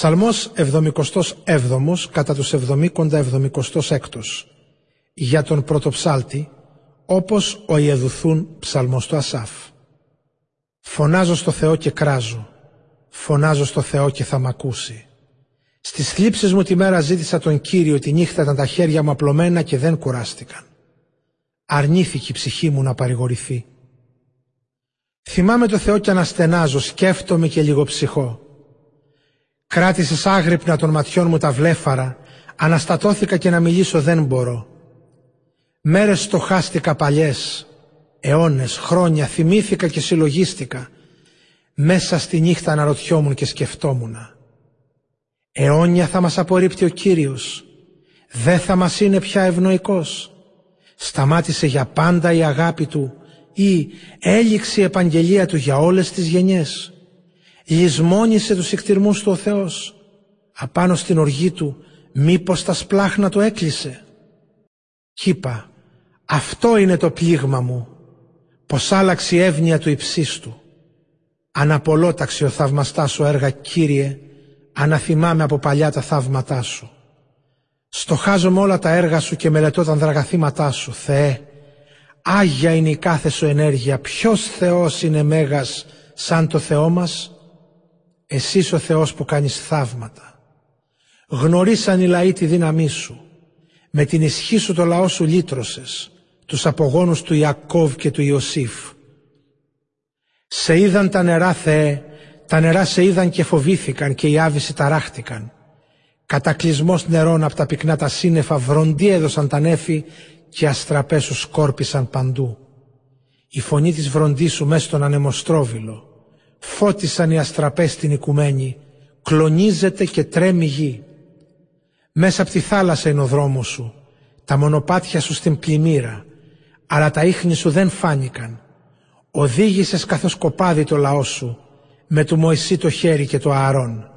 Ψαλμός 77 κατά τους 70 76 για τον πρωτοψάλτη όπως ο Ιεδουθούν ψαλμός του Ασάφ. Φωνάζω στο Θεό και κράζω, φωνάζω στο Θεό και θα μ' ακούσει. Στις θλίψεις μου τη μέρα ζήτησα τον Κύριο, τη νύχτα ήταν τα χέρια μου απλωμένα και δεν κουράστηκαν. Αρνήθηκε η ψυχή μου να παρηγορηθεί. Θυμάμαι το Θεό και αναστενάζω, σκέφτομαι και λίγο ψυχώ. Κράτησες άγρυπνα των ματιών μου τα βλέφαρα, αναστατώθηκα και να μιλήσω δεν μπορώ. Μέρες στοχάστηκα παλιές, αιώνες, χρόνια, θυμήθηκα και συλλογίστηκα. Μέσα στη νύχτα αναρωτιόμουν και σκεφτόμουν. Αιώνια θα μας απορρίπτει ο Κύριος. Δεν θα μας είναι πια ευνοϊκός. Σταμάτησε για πάντα η αγάπη Του ή έληξε η επαγγελία Του για όλες τις γενιές. Λυσμόνισε τους εκτιρμούς του ο Θεός. Απάνω στην οργή Του μήπως τα σπλάχνα το έκλεισε. Κι είπα, αυτό είναι το πλήγμα μου, πως άλλαξε η εύνοια του υψίστου. Αναπολόταξε ο θαυμαστάς σου έργα, Κύριε, αναθυμάμαι από παλιά τα θαύματά σου. Στοχάζομαι όλα τα έργα σου και μελετώ τα δραγαθήματά σου, Θεέ. Άγια είναι η κάθε σου ενέργεια. Ποιος Θεός είναι μέγας σαν το Θεό μας; Εσύ ο Θεός που κάνεις θαύματα. Γνωρίσαν οι λαοί τη δύναμή σου. Με την ισχύ σου το λαό σου λύτρωσες. Τους απογόνους του Ιακώβ και του Ιωσήφ. Σε είδαν τα νερά Θεέ τα νερά σε είδαν και φοβήθηκαν και οι άβυσοι ταράχτηκαν. Κατακλυσμός νερών από τα πυκνά τα σύννεφα βροντί έδωσαν τα νέφη και αστραπές σκόρπισαν παντού. Η φωνή της βροντίσου μες στον ανεμοστρόβιλο. Φώτισαν οι αστραπές στην οικουμένη. Κλονίζεται και τρέμει γη. Μέσα από τη θάλασσα είναι ο δρόμος σου. Τα μονοπάτια σου στην πλημμύρα. Αλλά τα ίχνη σου δεν φάνηκαν. Οδήγησες καθώς κοπάδι το λαό σου με του Μωυσή το χέρι και το Ααρών.